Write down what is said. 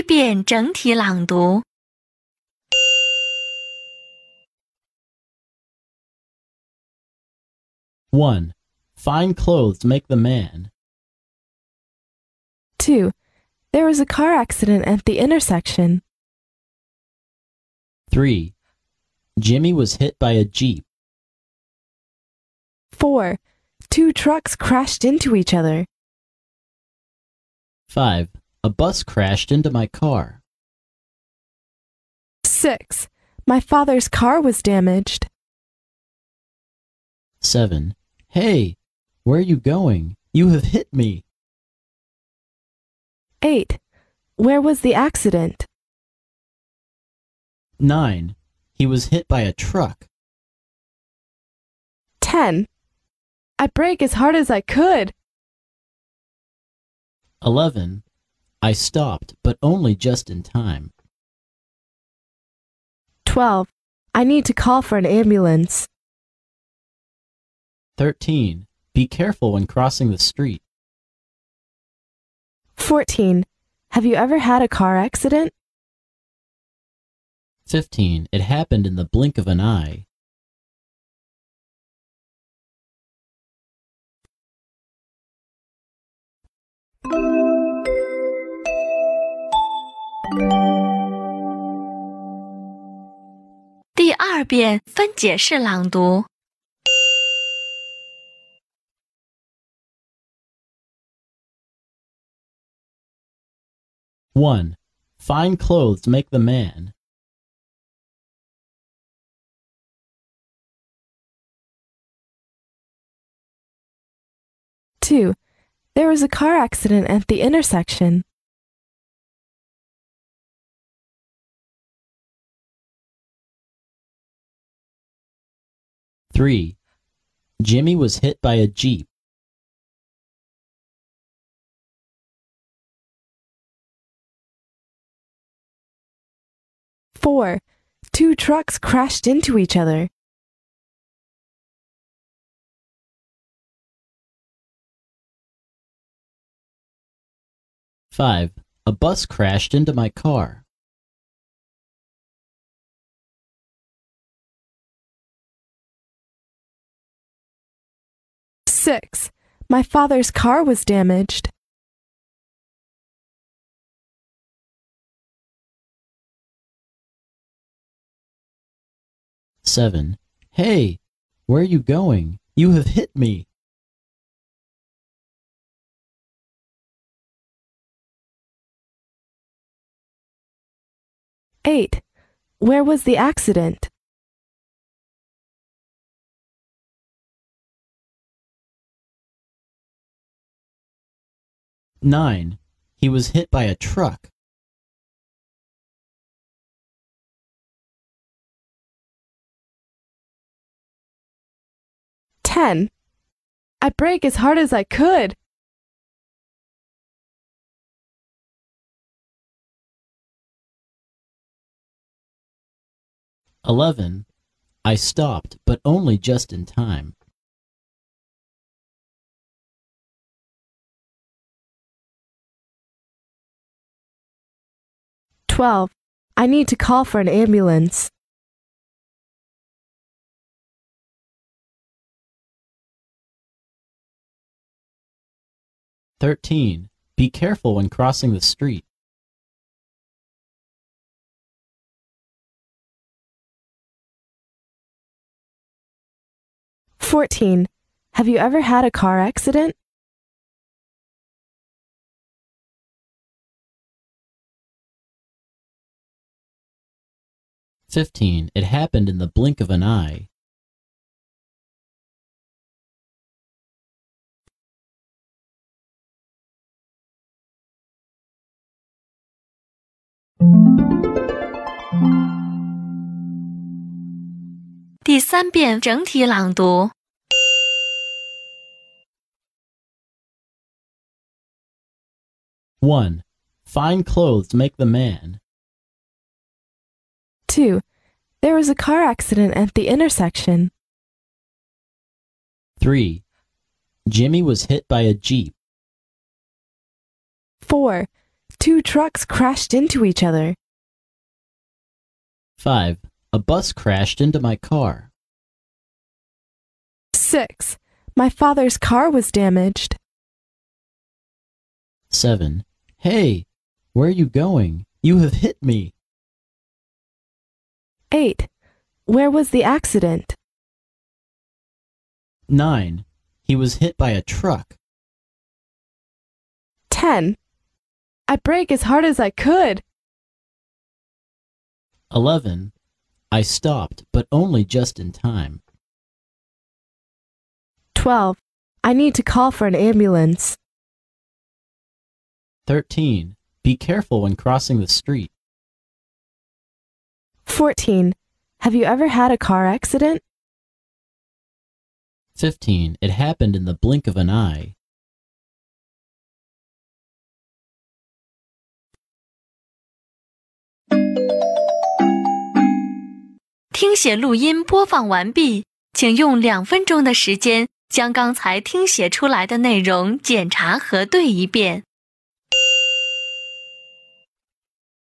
一遍整体朗读。 1. Fine clothes make the man. 2. There was a car accident at the intersection. 3. Jimmy was hit by a Jeep. 4. Two trucks crashed into each other. 5. a bus crashed into my car. 6. My father's car was damaged. 7. Hey, where are you going? You have hit me. 8. Where was the accident? 9. He was hit by a truck. 10. I brake as hard as I could. 11. I stopped, but only just in time. 12. I need to call for an ambulance. 13. Be careful when crossing the street. 14. Have you ever had a car accident? 15. It happened in the blink of an eye. 第二遍分解式朗读。 1. Fine clothes make the man. 2. There was a car accident at the intersection. 3. Jimmy was hit by a Jeep. 4. Two trucks crashed into each other. 5. A bus crashed into my car. 6. My father's car was damaged. 7. Hey, where are you going? You have hit me. 8. Where was the accident? 9. He was hit by a truck. 10. I brake as hard as I could. 11. I stopped, but only just in time. 12. I need to call for an ambulance. 13. Be careful when crossing the street. 14. Have you ever had a car accident? 15. It happened in the blink of an eye. One, fine clothes make the man. 2. There was a car accident at the intersection. 3. Jimmy was hit by a Jeep. 4. Two trucks crashed into each other. 5. A bus crashed into my car. 6. My father's car was damaged. 7. Hey, where are you going? You have hit me. 8. Where was the accident? 9. He was hit by a truck. 10. I brake as hard as I could. 11. I stopped, but only just in time. 12. I need to call for an ambulance. 13. Be careful when crossing the street. 14. Have you ever had a car accident? 15. It happened in the blink of an eye.